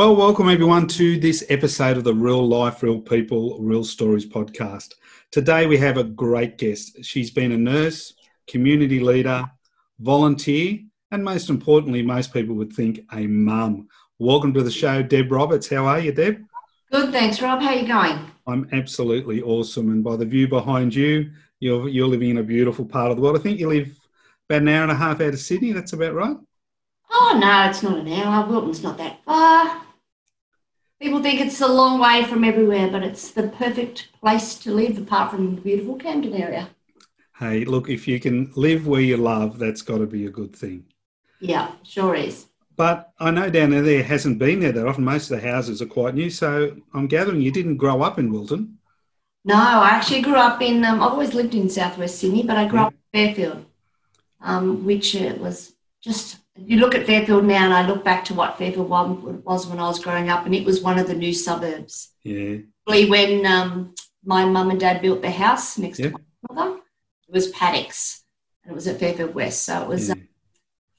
Well, welcome everyone to this episode of the Real Life, Real People, Real Stories podcast. Today we have a great guest. She's been a nurse, community leader, volunteer, and most importantly, most people would think a mum. Welcome to the show, Deb Roberts. How are you, Deb? Good, thanks, Rob. How are you going? I'm absolutely awesome. And by the view behind you, you're, you're living in a beautiful part of the world. I think you live about an hour and a half out of Sydney. That's about right. Oh, no, it's not an hour. Wilton's not that far. People think it's a long way from everywhere, but it's the perfect place to live apart from the beautiful Camden area. Hey, look, if you can live where you love, that's got to be a good thing. Yeah, sure is. But I know down there hasn't been there that often. Most of the houses are quite new. So I'm gathering you didn't grow up in Wilton. No, I actually grew up in, um, I've always lived in southwest Sydney, but I grew yeah. up in Fairfield, um, which uh, was just you look at Fairfield now, and I look back to what Fairfield was when I was growing up, and it was one of the new suburbs. Yeah. When um, my mum and dad built their house next to my mother, it was paddocks, and it was at Fairfield West. So it was yeah.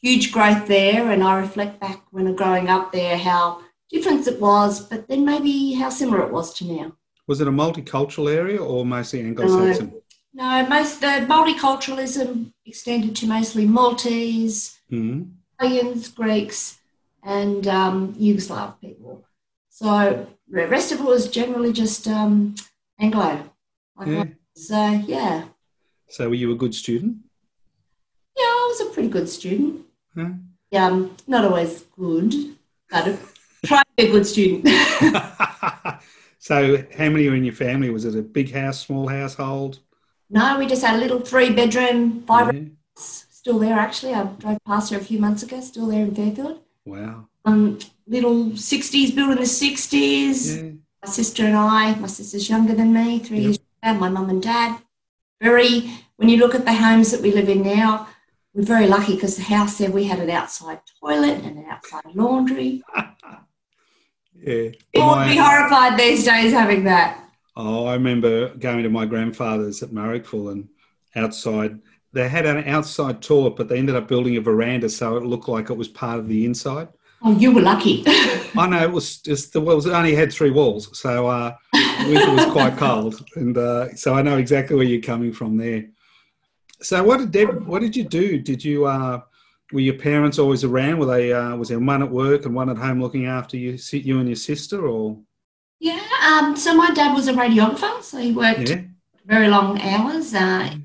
huge growth there, and I reflect back when I'm growing up there how different it was, but then maybe how similar it was to now. Was it a multicultural area or mostly Anglo-Saxon? No, no most the multiculturalism extended to mostly Maltese. Mm-hmm Italians, Greeks, and um, Yugoslav people. So the rest of it was generally just um, Anglo. Yeah. So yeah. So were you a good student? Yeah, I was a pretty good student. Huh? Yeah, um, not always good, but try to be a good student. so how many were in your family? Was it a big house, small household? No, we just had a little three bedroom, five yeah still there actually. I drove past her a few months ago, still there in Fairfield. Wow. Um, little 60s, built in the 60s. Yeah. My sister and I, my sister's younger than me, three yep. years younger, my mum and dad. Very, when you look at the homes that we live in now, we're very lucky because the house there, we had an outside toilet and an outside laundry. yeah. People would be horrified these days having that. Oh, I remember going to my grandfather's at Marrickville and outside they had an outside toilet, but they ended up building a veranda so it looked like it was part of the inside. Oh, you were lucky. I know it was just the walls. It only had three walls, so uh, winter was quite cold, and uh, so I know exactly where you're coming from there. So, what did Deb? What did you do? Did you uh, were your parents always around? Were they? Uh, was there one at work and one at home looking after you, you and your sister, or? Yeah. Um, so my dad was a radiographer, so he worked yeah. very long hours. Uh,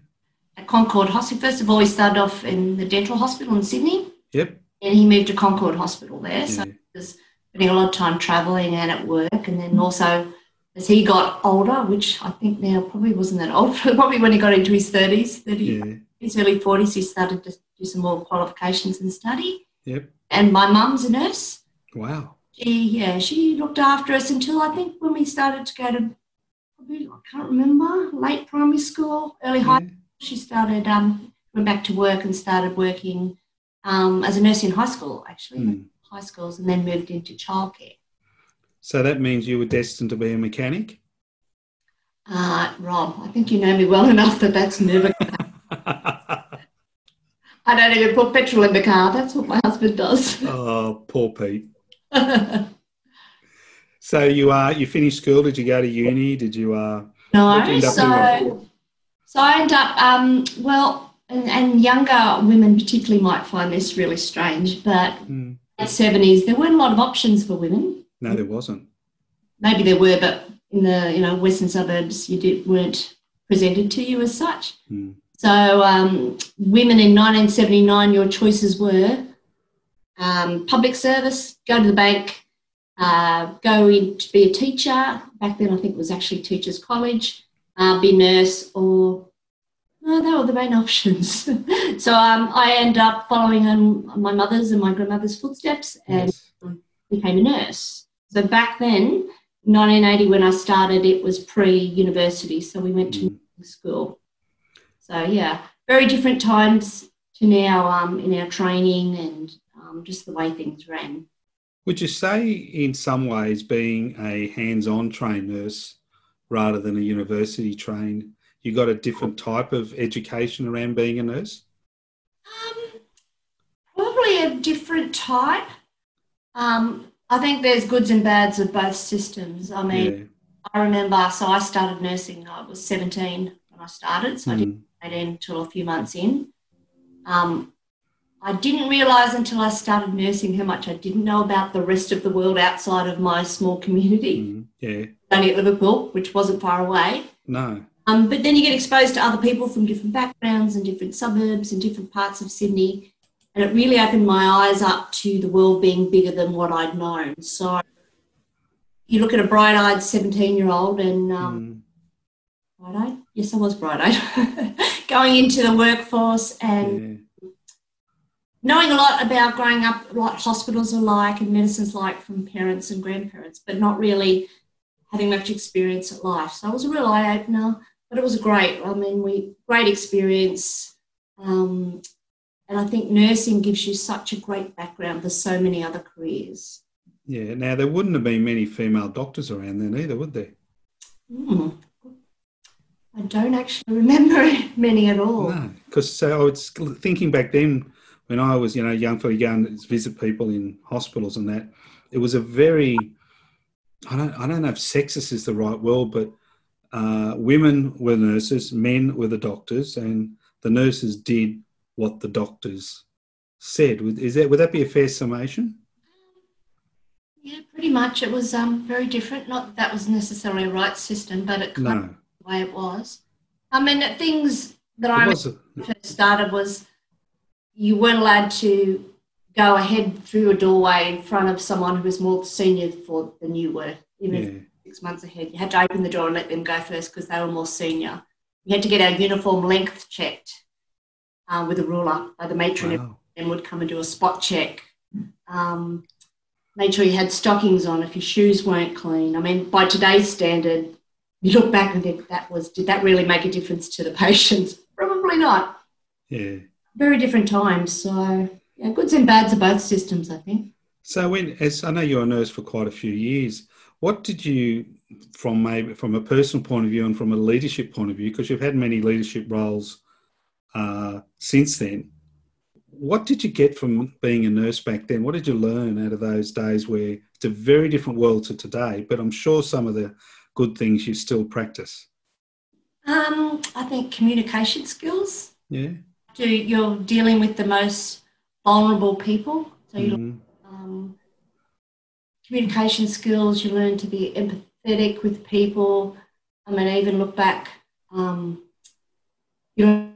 at Concord Hospital. First of all, he started off in the dental hospital in Sydney. Yep. And he moved to Concord Hospital there. Yeah. So he was spending a lot of time travelling and at work. And then also, as he got older, which I think now probably wasn't that old, probably when he got into his 30s, 30, yeah. his early 40s, he started to do some more qualifications and study. Yep. And my mum's a nurse. Wow. She, yeah, she looked after us until I think when we started to go to, I can't remember, late primary school, early yeah. high she started, um, went back to work and started working um, as a nurse in high school, actually, mm. high schools, and then moved into childcare. So that means you were destined to be a mechanic? Uh, Rob, I think you know me well enough that that's never I don't even put petrol in the car. That's what my husband does. Oh, poor Pete. so you uh, you finished school? Did you go to uni? Did you? Uh, no. So so I end up, um, well, and, and, younger women particularly might find this really strange, but mm. in the 70s, there weren't a lot of options for women. No, there wasn't. Maybe there were, but in the you know western suburbs, you did, weren't presented to you as such. Mm. So um, women in 1979, your choices were um, public service, go to the bank, uh, go in to be a teacher. Back then, I think it was actually teachers' college uh, be nurse or the main options. so um, I ended up following on my mother's and my grandmother's footsteps and yes. became a nurse. So back then, 1980 when I started, it was pre-university, so we went to mm. school. So yeah, very different times to now um, in our training and um, just the way things ran. Would you say, in some ways, being a hands-on trained nurse rather than a university trained? You got a different type of education around being a nurse? Um, probably a different type. Um, I think there's goods and bads of both systems. I mean, yeah. I remember, so I started nursing, I was 17 when I started, so I didn't Mm. get in until a few months in. Um, I didn't realise until I started nursing how much I didn't know about the rest of the world outside of my small community, Mm. yeah. only at Liverpool, which wasn't far away. No. Um, but then you get exposed to other people from different backgrounds and different suburbs and different parts of Sydney. And it really opened my eyes up to the world being bigger than what I'd known. So you look at a bright eyed 17 year old and um, Mm. bright eyed? Yes, I was bright eyed. Going into the workforce and yeah. knowing a lot about growing up, what hospitals are like and medicine's like from parents and grandparents, but not really having much experience at life. So it was a real eye opener, but it was great. I mean, we great experience. Um, and I think nursing gives you such a great background for so many other careers. Yeah. Now there wouldn't have been many female doctors around then either, would there? Hmm. I don't actually remember many at all. No, because so I was thinking back then when I was, you know, young going to visit people in hospitals and that, it was a very, I don't, I don't know if sexist is the right word, but uh, women were nurses, men were the doctors, and the nurses did what the doctors said. Would- Is that would that be a fair summation? Yeah, pretty much. It was um, very different. Not that that was necessarily a right system, but it kind of the way it was. I mean, the things that I first started was you weren't allowed to go ahead through a doorway in front of someone who was more senior for than you were, even yeah, six months ahead. You had to open the door and let them go first because they were more senior. We had to get our uniform length checked uh, with a ruler by the matron wow. and would come and do a spot check. Um, made sure you had stockings on if your shoes weren't clean. I mean, by today's standard, you look back and think that was did that really make a difference to the patients? Probably not. yeah. Very different times. So yeah, goods and bads of both systems, I think. So when, as I know you're a nurse for quite a few years, what did you, from maybe from a personal point of view and from a leadership point of view, because you've had many leadership roles uh, since then, what did you get from being a nurse back then? What did you learn out of those days where it's a very different world to today? But I'm sure some of the good things you still practice. Um, I think communication skills. Yeah. Do you're dealing with the most vulnerable people, so you Mhm. Um, communication skills. You learn to be empathetic with people. I mean, I even look back. Um, you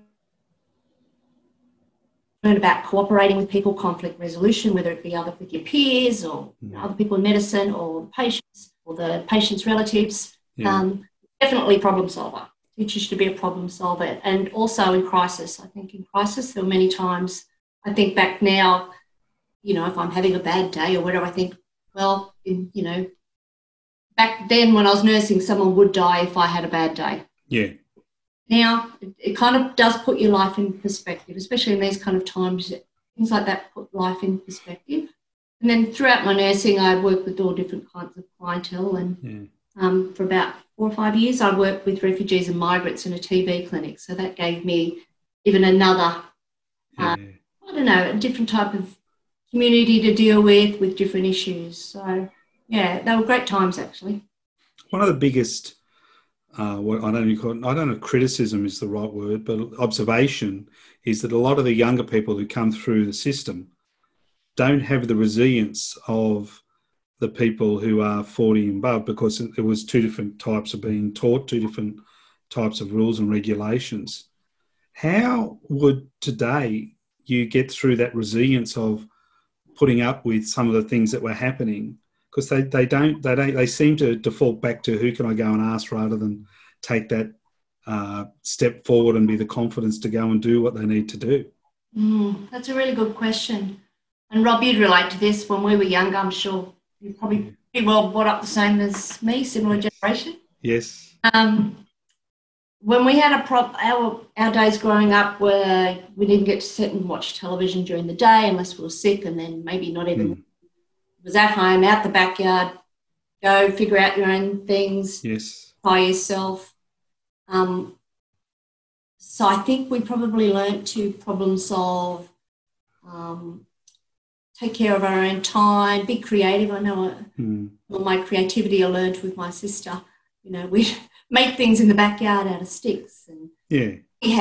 learn about cooperating with people, conflict resolution, whether it be other with your peers or you know, other people in medicine or patients or the patient's relatives. Yeah. Um, definitely problem solver. Teaches to be a problem solver, and also in crisis. I think in crisis there were many times. I think back now, you know, if I'm having a bad day or whatever, I think, well, in, you know, back then when I was nursing, someone would die if I had a bad day. yeah. Now, it, kind of does put your life in perspective, especially in these kind of times. Things like that put life in perspective. And then throughout my nursing, I worked with all different kinds of clientele. And Yeah. um, for about four or five years, I worked with refugees and migrants in a TB clinic. So that gave me even another Yeah. I don't know, a different type of community to deal with, with different issues. So, yeah, they were great times actually. One of the biggest, uh, what I don't call I don't know criticism is the right word, but observation is that a lot of the younger people who come through the system don't have the resilience of the people who are 40 and above because it was two different types of being taught, two different types of rules and regulations. How would today you get through that resilience of putting up with some of the things that were happening because they, they don't they don't they seem to default back to who can I go and ask rather than take that uh, step forward and be the confidence to go and do what they need to do. Mm, that's a really good question. And Rob, you'd relate to this when we were younger. I'm sure you probably pretty well brought up the same as me, similar generation. Yes. Um, when we had a prop, our our days growing up were we didn't get to sit and watch television during the day unless we were sick, and then maybe not even Mm. was at home, out the backyard, go figure out your own things, Yes. by yourself. Um, so I think we probably learnt to problem solve, um, take care of our own time, be creative. I know Mm. all my creativity I learned with my sister. You know, we make things in the backyard out of sticks and Yeah.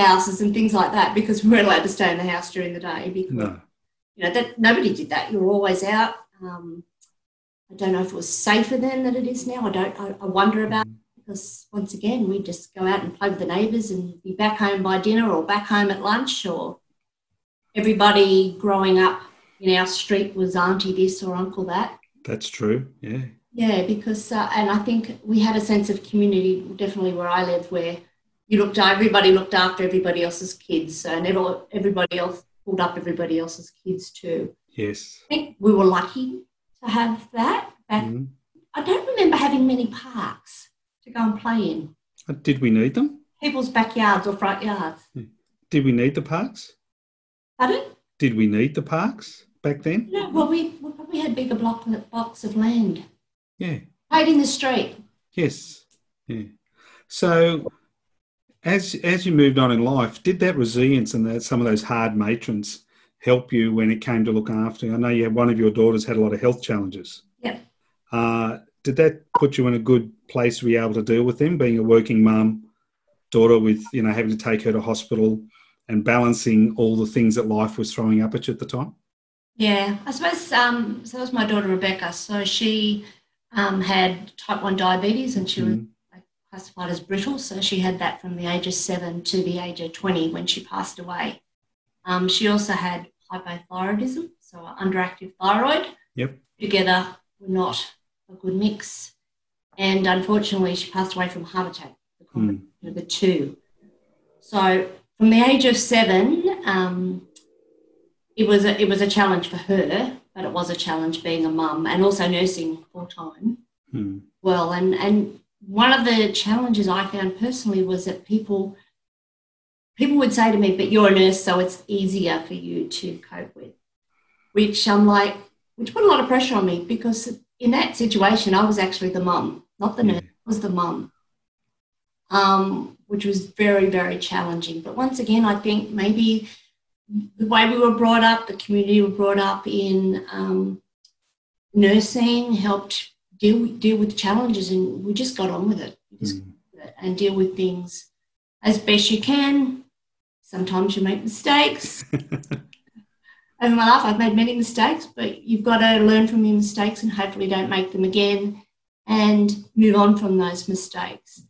houses and things like that because we weren't allowed to stay in the house during the day because No. you know that nobody did that. You were always out. Um, I don't know if it was safer then than it is now. I don't. I, I wonder about it because once again we just go out and play with the neighbours and be back home by dinner or back home at lunch or everybody growing up in our street was auntie this or uncle that. That's true. Yeah. Yeah, because uh, and I think we had a sense of community definitely where I live, where you looked everybody looked after everybody else's kids, so never everybody else pulled up everybody else's kids too. Yes. I think we were lucky to have that. Back, Mm. I don't remember having many parks to go and play in, Uh, Did we need them? people's backyards or front yards. Did we need the parks? Pardon? Did we need the parks back then? No, well, we, we probably had bigger block, blocks of land. Yeah. Played in the street. Yes. Yeah. So, as as you moved on in life, did that resilience and that some of those hard matrons help you when it came to looking after? I know you had one of your daughters had a lot of health challenges. Yep. Uh, did that put you in a good place to be able to deal with them, being a working mum, daughter with you know having to take her to hospital and balancing all the things that life was throwing up at you at the time? Yeah, I suppose um, so. That was my daughter Rebecca. So she um, had type one diabetes, and she was Mm. classified as brittle. So she had that from the age of seven to the age of twenty when she passed away. Um, she also had hypothyroidism, so underactive thyroid. Yep. Together were not a good mix, and unfortunately, she passed away from heart attack. The combination of the two. So from the age of seven. Um, it was a, it was a challenge for her, but it was a challenge being a mum and also nursing full time. Mm. Well, and and one of the challenges I found personally was that people people would say to me, "But you're a nurse, so it's easier for you to cope with," which I'm like, which put a lot of pressure on me because in that situation I was actually the mum, not the Yeah. nurse, I was the mum. Um, which was very, very challenging. But once again, I think maybe the way we were brought up, the community we were brought up in um, nursing helped deal deal with challenges, and we just got on with it. Mm. with it and deal with things as best you can. Sometimes you make mistakes. Over my life, I've made many mistakes, but you've got to learn from your mistakes and hopefully don't make them again and move on from those mistakes.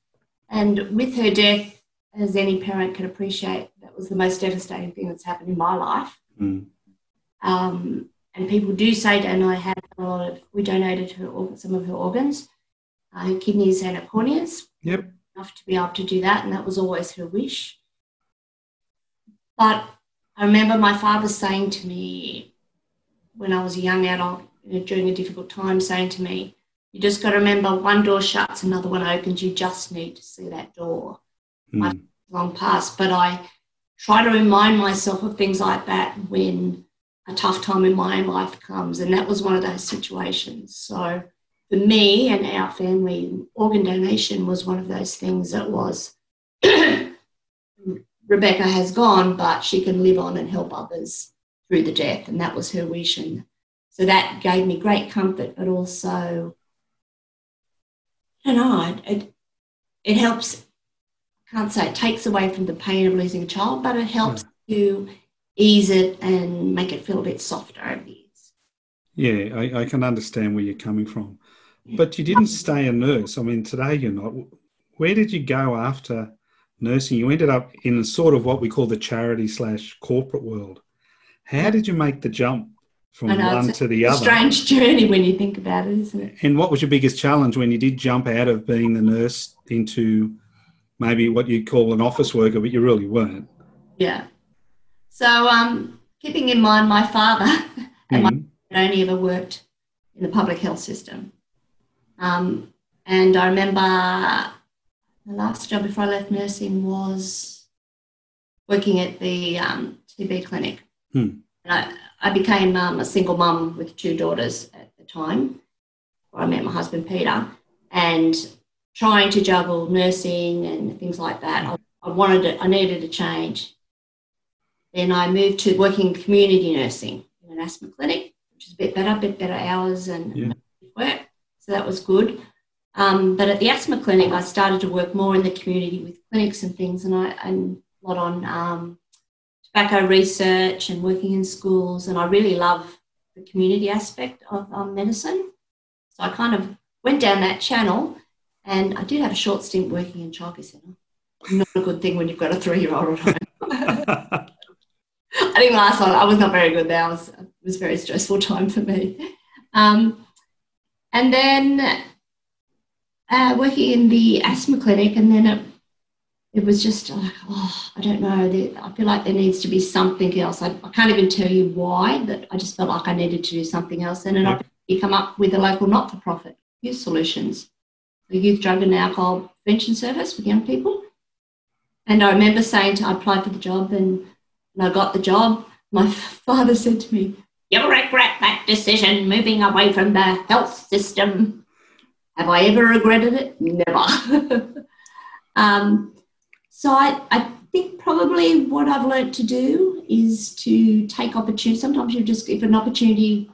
And with her death, as any parent can appreciate, was the most devastating thing that's happened in my life. Mm. Um, and people do say, and I had a lot of, we donated her some of her organs, uh, her kidneys and her corneas, Yep. enough to be able to do that, and that was always her wish. But I remember my father saying to me when I was a young adult during a difficult time, saying to me, You just got to remember one door shuts, another one opens. You just need to see that door Mm. long past. But I try to remind myself of things like that when a tough time in my life comes. And that was one of those situations. So for me and our family, organ donation was one of those things that was Rebecca has gone, but she can live on and help others through the death. And that was her wish. And so that gave me great comfort, but also, I don't know, it, it helps can't say it takes away from the pain of losing a child, but it helps to ease it and make it feel a bit softer over the years. Yeah, I, I can understand where you're coming from. But you didn't stay a nurse. I mean, today you're not. Where did you go after nursing? You ended up in sort of what we call the charity slash corporate world. How did you make the jump from know, one to the A other? strange journey when you think about it, isn't it? And what was your biggest challenge when you did jump out of being the nurse into maybe what you'd call an office worker, but you really weren't? Yeah. So, um, keeping in mind my father and my Mhm. had only ever worked in the public health system. Um, and I remember the last job before I left nursing was working at the um, TB clinic. Hmm. And I, I became um, a single mum with two daughters at the time where I met my husband Peter and trying to juggle nursing and things like that. I, I wanted it, I needed a change. Then I moved to working community nursing in an asthma clinic which is a bit better, a bit better hours and Yeah. work. So that was good. Um, but at the asthma clinic, I started to work more in the community with clinics and things, and I and a lot on um, tobacco research and working in schools. And I really love the community aspect of um, medicine. So I kind of went down that channel, and I did have a short stint working in childcare centre. Not a good thing when you've got a three-year-old at home. I didn't last long. I was not very good there. It was, it was a very stressful time for me. Um, and then uh, working in the asthma clinic, and then it, it was just like, oh, I don't know. There, I feel like there needs to be something else. I, I can't even tell you why, but I just felt like I needed to do something else. And then Yep. I come up with a local not-for-profit, Youth Solutions, the Youth Drug and Alcohol Prevention Service with young people. And I remember saying to, I applied for the job and, and I got the job. My father said to me, You'll regret that decision moving away from the health system. Have I ever regretted it? Never. um, so I, I think probably what I've learnt to do is to take opportunity. Sometimes you just, if an opportunity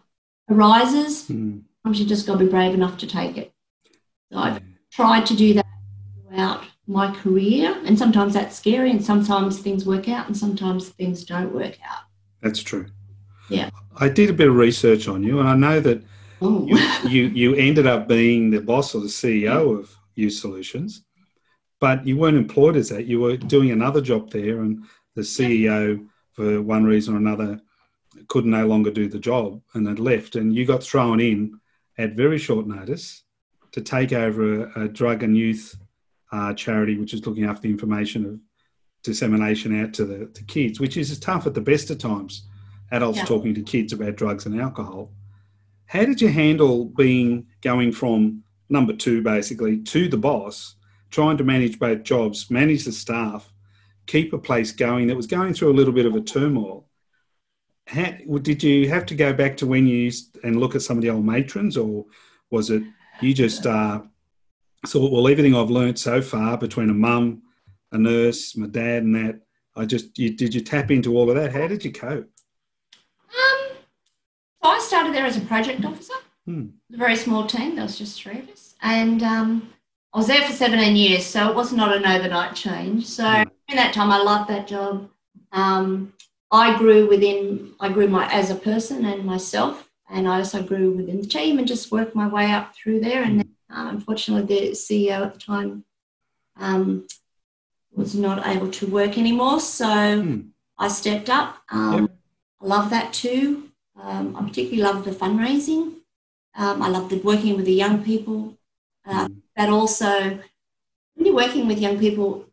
arises, Hmm. sometimes you just got to be brave enough to take it. So I've mm. tried to do that throughout my career, and sometimes that's scary, and sometimes things work out, and sometimes things don't work out. That's true. Yeah. I did a bit of research on you, and I know that you, you, you ended up being the boss or the CEO of Youth Solutions, but you weren't employed as that. You were doing another job there, and the CEO, for one reason or another, could no longer do the job and had left. And you got thrown in at very short notice to take over a, a drug and youth uh, charity, which is looking after the information of dissemination out to the to kids, which is tough at the best of times. Adults Yeah. talking to kids about drugs and alcohol. How did you handle being going from number two basically to the boss, trying to manage both jobs, manage the staff, keep a place going that was going through a little bit of a turmoil? How, did you have to go back to when you used and look at some of the old matrons, or was it you just uh, thought, well, everything I've learnt so far between a mum, a nurse, my dad, and that, I just you, did you tap into all of that? How did you cope? Um, I started there as a project officer. Hmm. A very small team. There was just three of us, and um, I was there for 17 years. So it was not an overnight change. So Hmm. in that time, I loved that job. Um, I grew within. I grew my as a person and myself, and I also grew within the team and just worked my way up through there. And then, uh, unfortunately, the CEO at the time um, was not able to work anymore. So Hmm. I stepped up. Um, I love that too. Um, I particularly love the fundraising. Um, I love the working with the young people. Uh, Hmm. but also, when you're working with young people,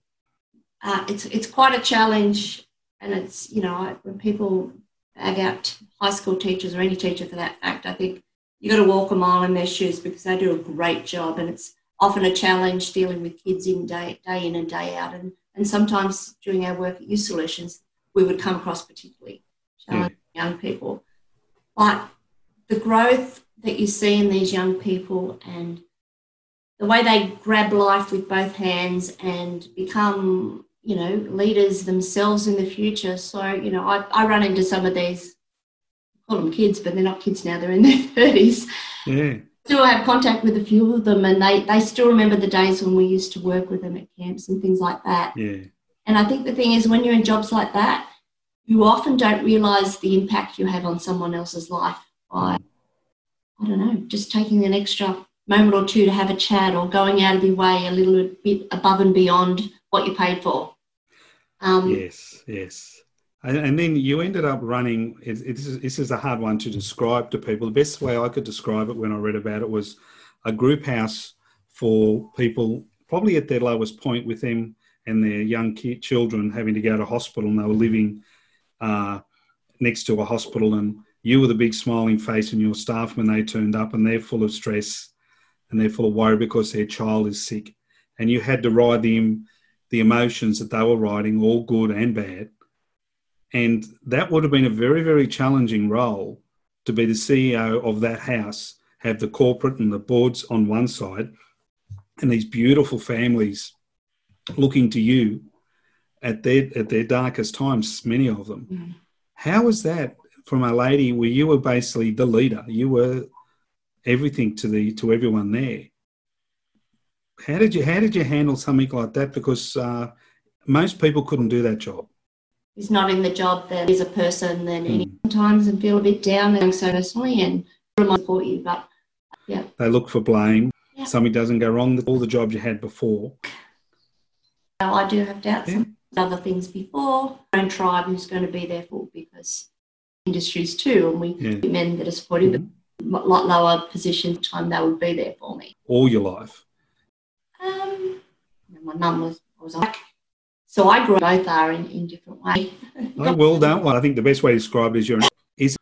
uh, it's it's quite a challenge. And it's you know when people bag out high school teachers or any teacher for that fact, I think you've got to walk a mile in their shoes because they do a great job, and it's often a challenge dealing with kids in day day in and day out. And and sometimes during our work at Youth Solutions, we would come across particularly challenging hmm. young people. But the growth that you see in these young people and the way they grab life with both hands and become, you know, leaders themselves in the future. So, you know, I, I run into some of these, call them kids, but they're not kids now, they're in their 30s. Yeah. Still have contact with a few of them, and they, they still remember the days when we used to work with them at camps and things like that. Yeah. And I think the thing is, when you're in jobs like that, you often don't realize the impact you have on someone else's life by, I don't know, just taking an extra moment or two to have a chat or going out of your way a little bit above and beyond what you paid for. Um, Yes, yes. And, and then you ended up running. It, it, this, is, a hard one to describe to people. The best way I could describe it when I read about it was a group house for people probably at their lowest point with them and their young ki children having to go to hospital and they were living uh, next to a hospital and you were the big smiling face and your staff when they turned up and they're full of stress and they're full of worry because their child is sick and you had to ride the the emotions that they were writing, all good and bad. And that would have been a very, very challenging role to be the CEO of that house, have the corporate and the boards on one side, and these beautiful families looking to you at their at their darkest times, many of them. Mm. How was that from a lady where you were basically the leader. You were everything to the to everyone there. How did you how did you handle something like that? Because uh, most people couldn't do that job. Is not in the job that is a person, then mm. sometimes and feel a bit down and so personally and support you. But yeah, they look for blame. Yeah. Something doesn't go wrong all the jobs you had before. I do have doubts yeah. other things before. Own tribe who's going to be there for because industries too, and we yeah. men that are supporting mm-hmm. but lot lower position time they would be there for me. All your life. My mum was was like, so I grew up both are in, in different ways. oh, well done. Well, I think the best way to describe it is you're is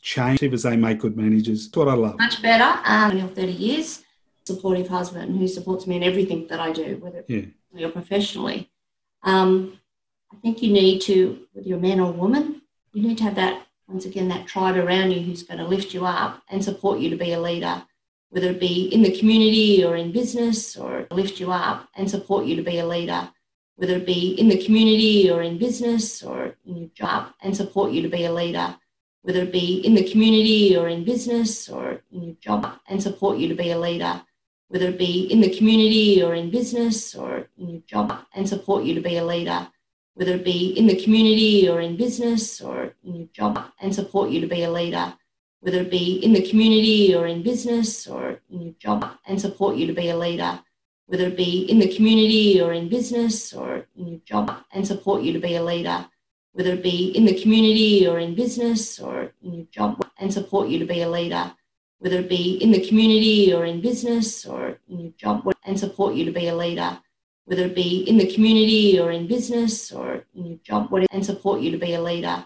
change as they make good managers. That's what I love. Much better. Um, 30 years, supportive husband who supports me in everything that I do, whether yeah. or professionally. Um, I think you need to, whether you're a man or a woman, you need to have that once again that tribe around you who's going to lift you up and support you to be a leader, whether it be in the community or in business or lift you up and support you to be a leader, whether it be in the community or in business or in your job and support you to be a leader, whether it be in the community or in business or in your job and support you to be a leader, whether it be in the community or in business or in your job and support you to be a leader whether it be in the community or in business or in your job, and support you to be a leader, whether it be in the community or in business or in your job, and support you to be a leader, whether it be in the community or in business or in your job, and support you to be a leader, whether it be in the community or in business or in your job, and support you to be a leader, whether it be in the community or in business or in your job, and support you to be a leader whether it be in the community or in business or in your job, and support you to be a leader,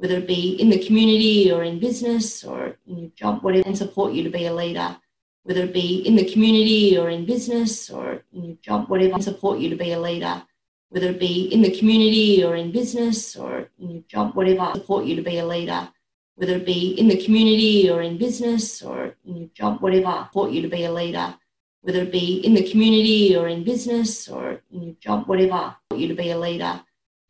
whether it be in the community or in business or in your job, whatever, and support you to be a leader, whether it be in the community or in business or in your job, whatever, and support you to be a leader, whether it be in the community or in business or in your job, whatever, support you to be a leader, whether it be in the community or in business or in your job, whatever, support you to be a leader whether it be in the community or in business or in your job, whatever, support you to be a leader,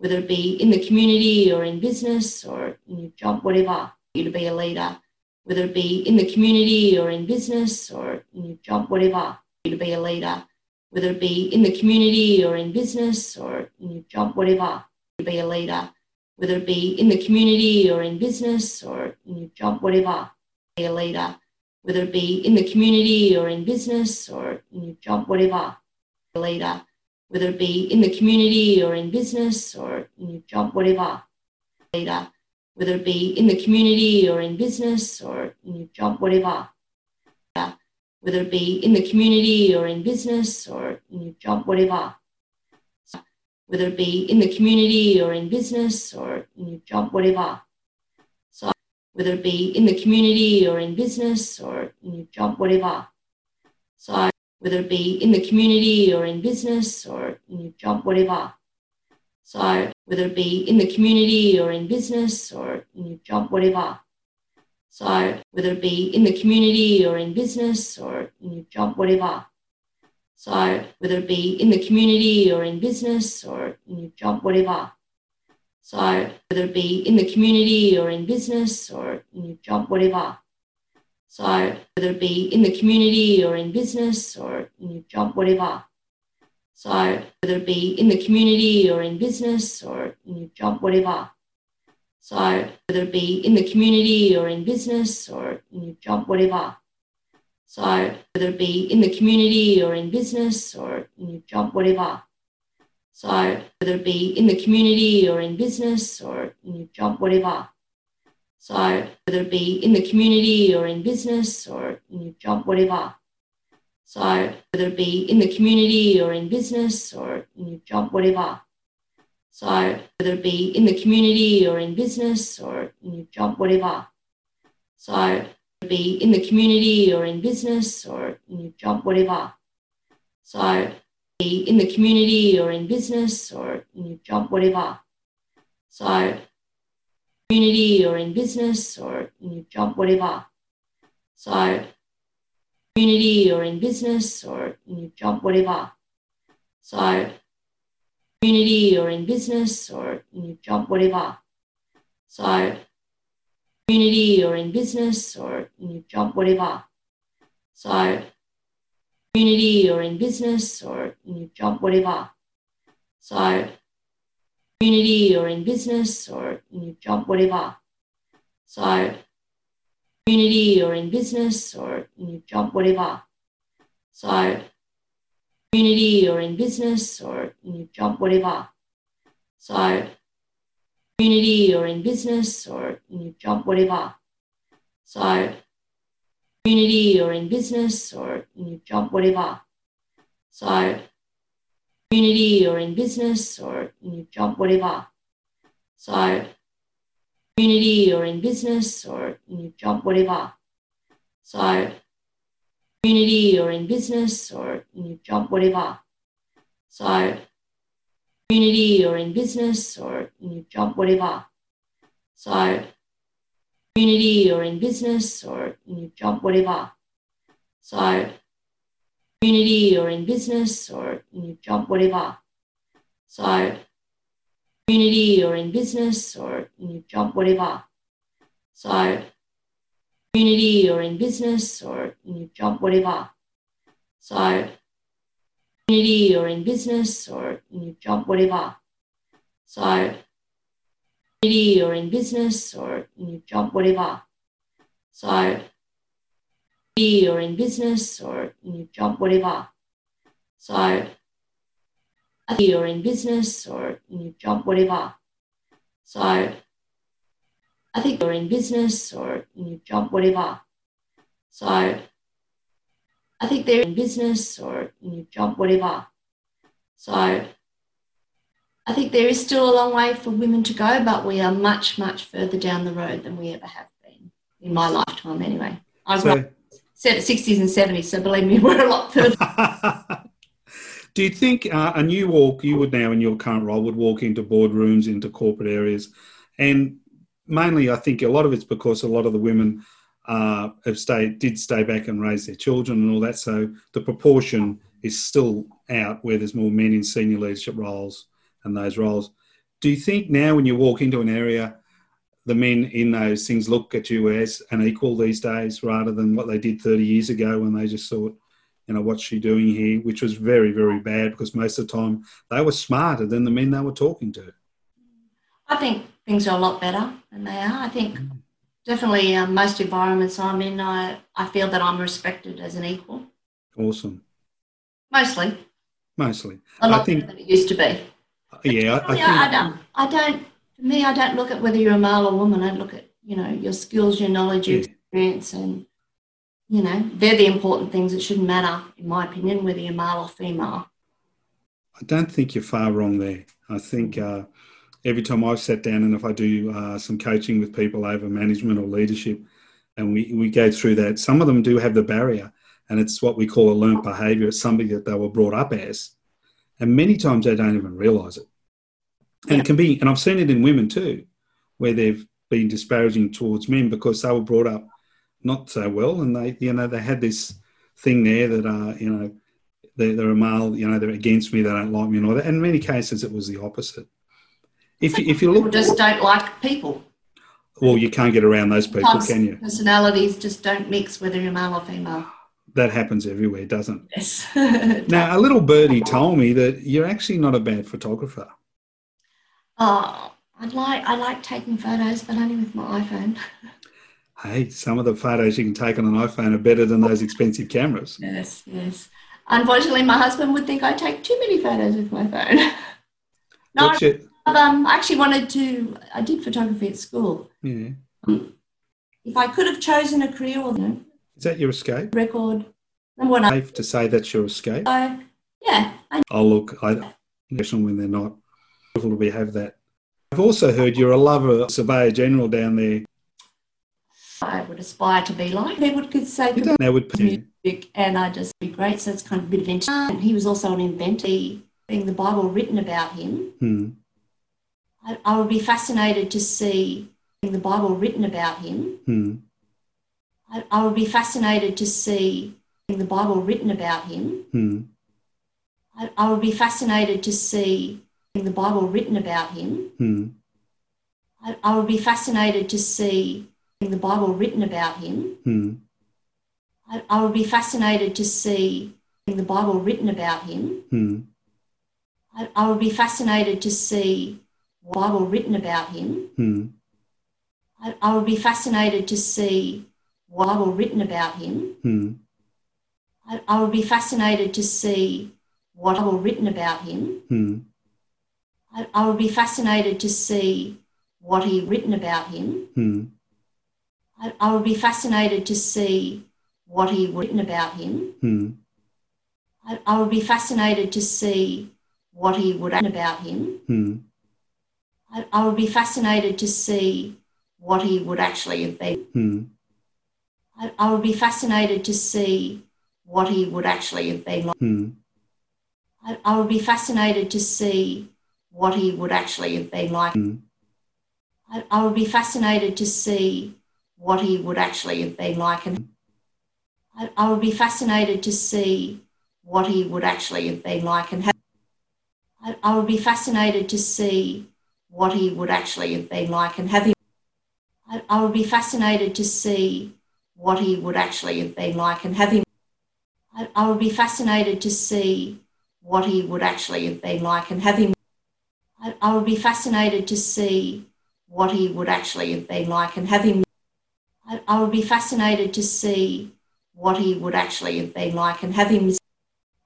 whether it be in the community or in business or in your job, whatever, you to be a leader, whether it be in the community or in business or in your job, whatever, you to be a leader, whether it be in the community or in business or in your job, whatever, you to be a leader, whether it be in the community or in business or in your job, whatever, be a leader whether it be in the community or in business or in your job, whatever, be a leader, whether it be in the community or in business or in your job, whatever, leader, whether it be in the community or in business or in your job, whatever, whether it be in the community or in business or in your job, whatever, whether it be in the community or in business or in your job, whatever So, whether it be in the community or in business or in your job, whatever. So, whether it be in the community or in business or in your job, whatever. So, whether it be in the community or in business or in your job, whatever. So, whether it be in the community or in business or in your job, whatever. So, whether it be in the community or in business or in your job, whatever. So whether it be in the community or in business or in your job, whatever. So whether it be in the community or in business or in your job, whatever. So whether it be in the community or in business or in your job, whatever. So whether it be in the community or in business or in your job, whatever. So whether it be in the community or in business or in your job, whatever. So whether it be in the community or in business or in your job, whatever. So whether it be in the community or in business or in your job, whatever. So whether it be in the community or in business or in your job, whatever. So whether it be in the community or in business or in your job, whatever. So whether it be in the community or in business or in your job, whatever. So in the community or in business or in your job, whatever. So, community or in business or in your job, whatever. So, community or in business or in your job, whatever. So, community or in business or in your job, whatever. So, community or in business or in your job, whatever. So, community or in business or in your job, whatever. So, community or in business or in your job, whatever. So, community or in business or in your job, whatever. So, community or in business or in your job, whatever. So, community or in business or in your job, whatever. So, community or in business or in your job, whatever. So, community or in business or in your job, whatever. So, community or in business or in your job, whatever. So, community or in business or in your job, whatever. So, community or in business or in your job, whatever. So, community or in business or in your job, whatever. So, community or in business or in your job, whatever. So, community or in business or in your job, whatever. So, community or in business or in your job, whatever. So, community or in business or in your job, whatever. So, community or in business or in your job, whatever. So, community or in business or in your job, whatever. So, or in business or in your job, whatever. So, I think you're in business or in your job, whatever. So, I think they're in business or in your job, whatever. So, I think there is still a long way for women to go, but we are much, much further down the road than we ever have been in my lifetime, anyway. I grew up So, 60s and 70s, so believe me, we're a lot further. do you think, uh, and you walk, you would now in your current role would walk into boardrooms, into corporate areas, and mainly I think a lot of it's because a lot of the women uh, have stayed, did stay back and raise their children and all that. So the proportion is still out where there's more men in senior leadership roles and those roles. Do you think now when you walk into an area, the men in those things look at you as an equal these days rather than what they did 30 years ago when they just thought, you know, what's she doing here? Which was very, very bad because most of the time they were smarter than the men they were talking to. I think things are a lot better than they are. I think definitely um, most environments I'm in, I, I feel that I'm respected as an equal. Awesome. Mostly. Mostly. A lot I think, better than it used to be. yeah, I, think, I don't. I don't. For me, I don't look at whether you're a male or woman. I look at you know your skills, your knowledge, your experience, and you know they're the important things. It shouldn't matter, in my opinion, whether you're male or female. I don't think you're far wrong there. I think uh, every time I've sat down and if I do uh, some coaching with people over management or leadership, and we, we go through that, some of them do have the barrier, and it's what we call a learnt behaviour. It's something that they were brought up as, and many times they don't even realise it. And Yeah. it can be, and I've seen it in women too, where they've been disparaging towards men because they were brought up not so well, and they, you know, they had this thing there that, uh, you know, they're, they're a male, you know, they're against me, they don't like me, and all that. And in many cases, it was the opposite. If you, if you People look, just don't like people. well, you can't get around those people, Sometimes can you? Personalities just don't mix, whether you're male or female. That happens everywhere, doesn't it? Yes. Now, a little birdie told me that you're actually not a bad photographer. Oh, I'd like I like taking photos, but only with my iPhone. Hey, some of the photos you can take on an iPhone are better than those expensive cameras. Yes, yes. Unfortunately, my husband would think I take too many photos with my phone. no, What's your, um, I actually wanted to. I did photography at school. yeah. If I could have chosen a career or know, Is that your escape? record, number one, I Safe to say that's your escape? so, yeah, I Oh, look, I national when they're not. Beautiful to have that. I've also heard you're a lover of Surveyor General down there. I would aspire to be like. People could say don't know would music, and I'd just be great. So it's kind of a bit of entertainment. He was also an inventor. Being the Bible written about him, Hmm. I, I would be fascinated to see the Bible written about him. Hmm. I, I would be fascinated to see the Bible written about him. Hmm. I, I would be fascinated to see the Bible written about him. I, I would be fascinated to see the Bible written about him, Hmm. I, I would be fascinated to see the Bible written about him. Hmm. I, I would be fascinated to see the Bible written about him. I, I would be fascinated to see the Bible written about him. I, I would be fascinated to see what Bible written about him. I, I would be fascinated to see what he written about him. Hmm. I, I would be fascinated to see what he written about him. Hmm. I, I would be fascinated to see what he would written about him. Hmm. I, I would be fascinated to see what he would actually have been. Hmm. I, I would be fascinated to see what he would actually have been like. Hmm. I, I would be fascinated to see what he would actually have been like. Hmm. I, I would be fascinated to see what he would actually have been like. And I, I would be fascinated to see what he would actually have been like. And have, I, I would be fascinated to see what he would actually have been like and have him. I, I would be fascinated to see what he would actually have been like and have him. I, I would be fascinated to see what he would actually have been like and have him. I, I would be fascinated to see what he would actually have been like and have him. I, I would be fascinated to see what he would actually have been like and have him.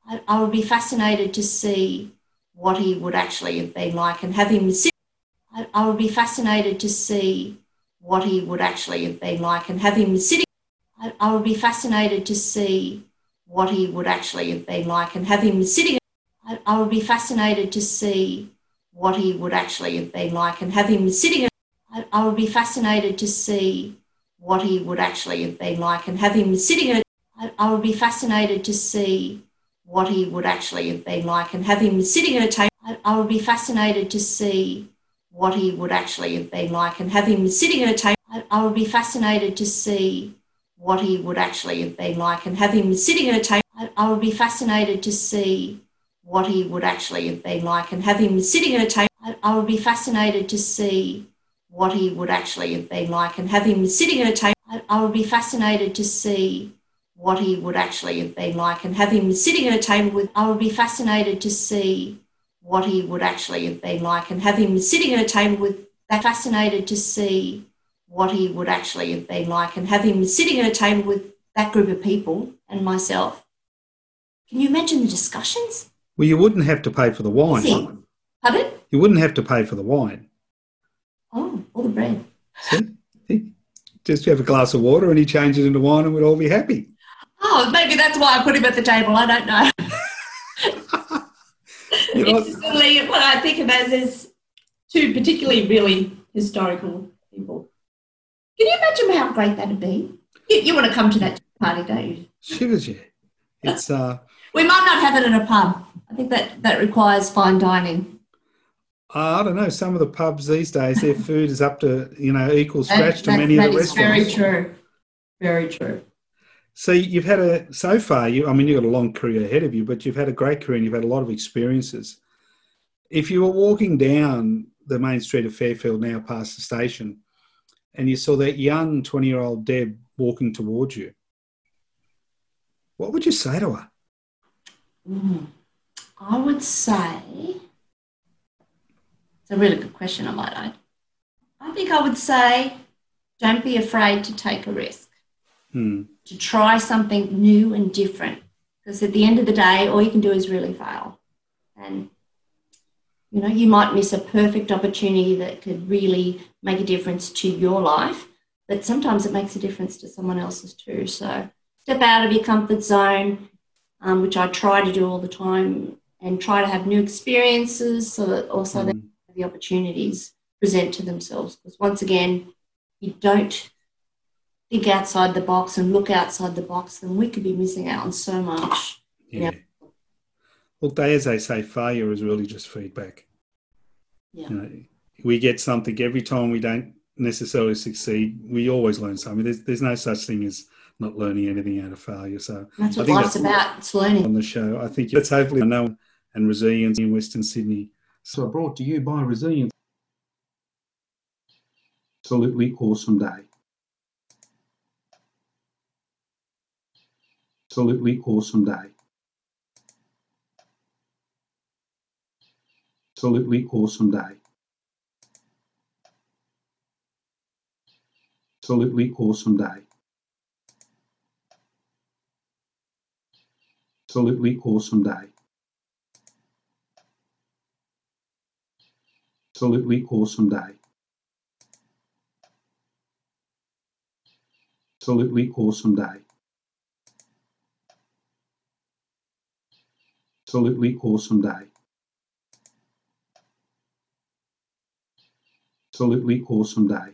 I, I would be fascinated to see what he would actually have been like and have him. I, I would be fascinated to see what he would actually have been like and have him sitting. I, I would be fascinated to see what he would actually have been like and have him sitting. I, I would be fascinated to see what he would actually have been like and have him sitting. I, I would be fascinated to see what he would actually have been like and have him sitting at. I, I would be fascinated to see what he would actually have been like and have him sitting at a table. I, would be fascinated to see what he would actually have been like and have him sitting at a table. I, would be fascinated to see what he would actually have been like and have him sitting at a table. I would be fascinated to see what he would actually have been like and have him sitting at a table. I, would be fascinated to see what he would actually have been like and have him sitting at a table. I, I would be fascinated to see what he would actually have been like and have him sitting at a table with. I would be fascinated to see what he would actually have been like and have him sitting at a table with. That fascinated to see what he would actually have been like and have him sitting at a table with that group of people and myself. Can you imagine the discussions? Well, you wouldn't have to pay for the wine. See? Pardon? You wouldn't have to pay for the wine. Oh, all the bread. See? Just have a glass of water and he changes into wine and we'd all be happy. Oh, maybe that's why I put him at the table. I don't know. You know, Interestingly, what I think of as is two particularly really historical people. Can you imagine how great that'd be? You, you want to come to that party, don't you? shivers you. It's uh, We might not have it in a pub. I think that that requires fine dining. Uh, I don't know. Some of the pubs these days, their food is up to you know equal That- scratch to that- many of that the is very true. Very true. So you've had a so far. You, I mean, you've got a long career ahead of you, but you've had a great career and you've had a lot of experiences. If you were walking down the main street of Fairfield now, past the station, and you saw that young twenty-year-old Deb walking towards you, what would you say to her? Mm. I would say it's a really good question. I might add. I think I would say, don't be afraid to take a risk. Hmm. to try something new and different. Because at the end of the day, all you can do is really fail. And, you know, you might miss a perfect opportunity that could really make a difference to your life, but sometimes it makes a difference to someone else's too. So step out of your comfort zone, um, which I try to do all the time, and try to have new experiences so that also Hmm. the opportunities present to themselves. Because once again, you don't think outside the box and look outside the box, then we could be missing out on so much. Yeah. Look, they, as they say, failure is really just feedback. Yeah. You know, we get something every time we don't necessarily succeed. We always learn something. There's, there's no such thing as not learning anything out of failure. So that's what life's that's about. It's learning. On the show, I think it's hopefully known and resilience in Western Sydney. So brought to you by Resilience. Absolutely awesome day. Absolutely awesome day. Absolutely awesome day. Absolutely awesome day. Absolutely awesome day. Absolutely awesome day. Absolutely awesome day. Absolutely awesome day. Absolutely awesome day.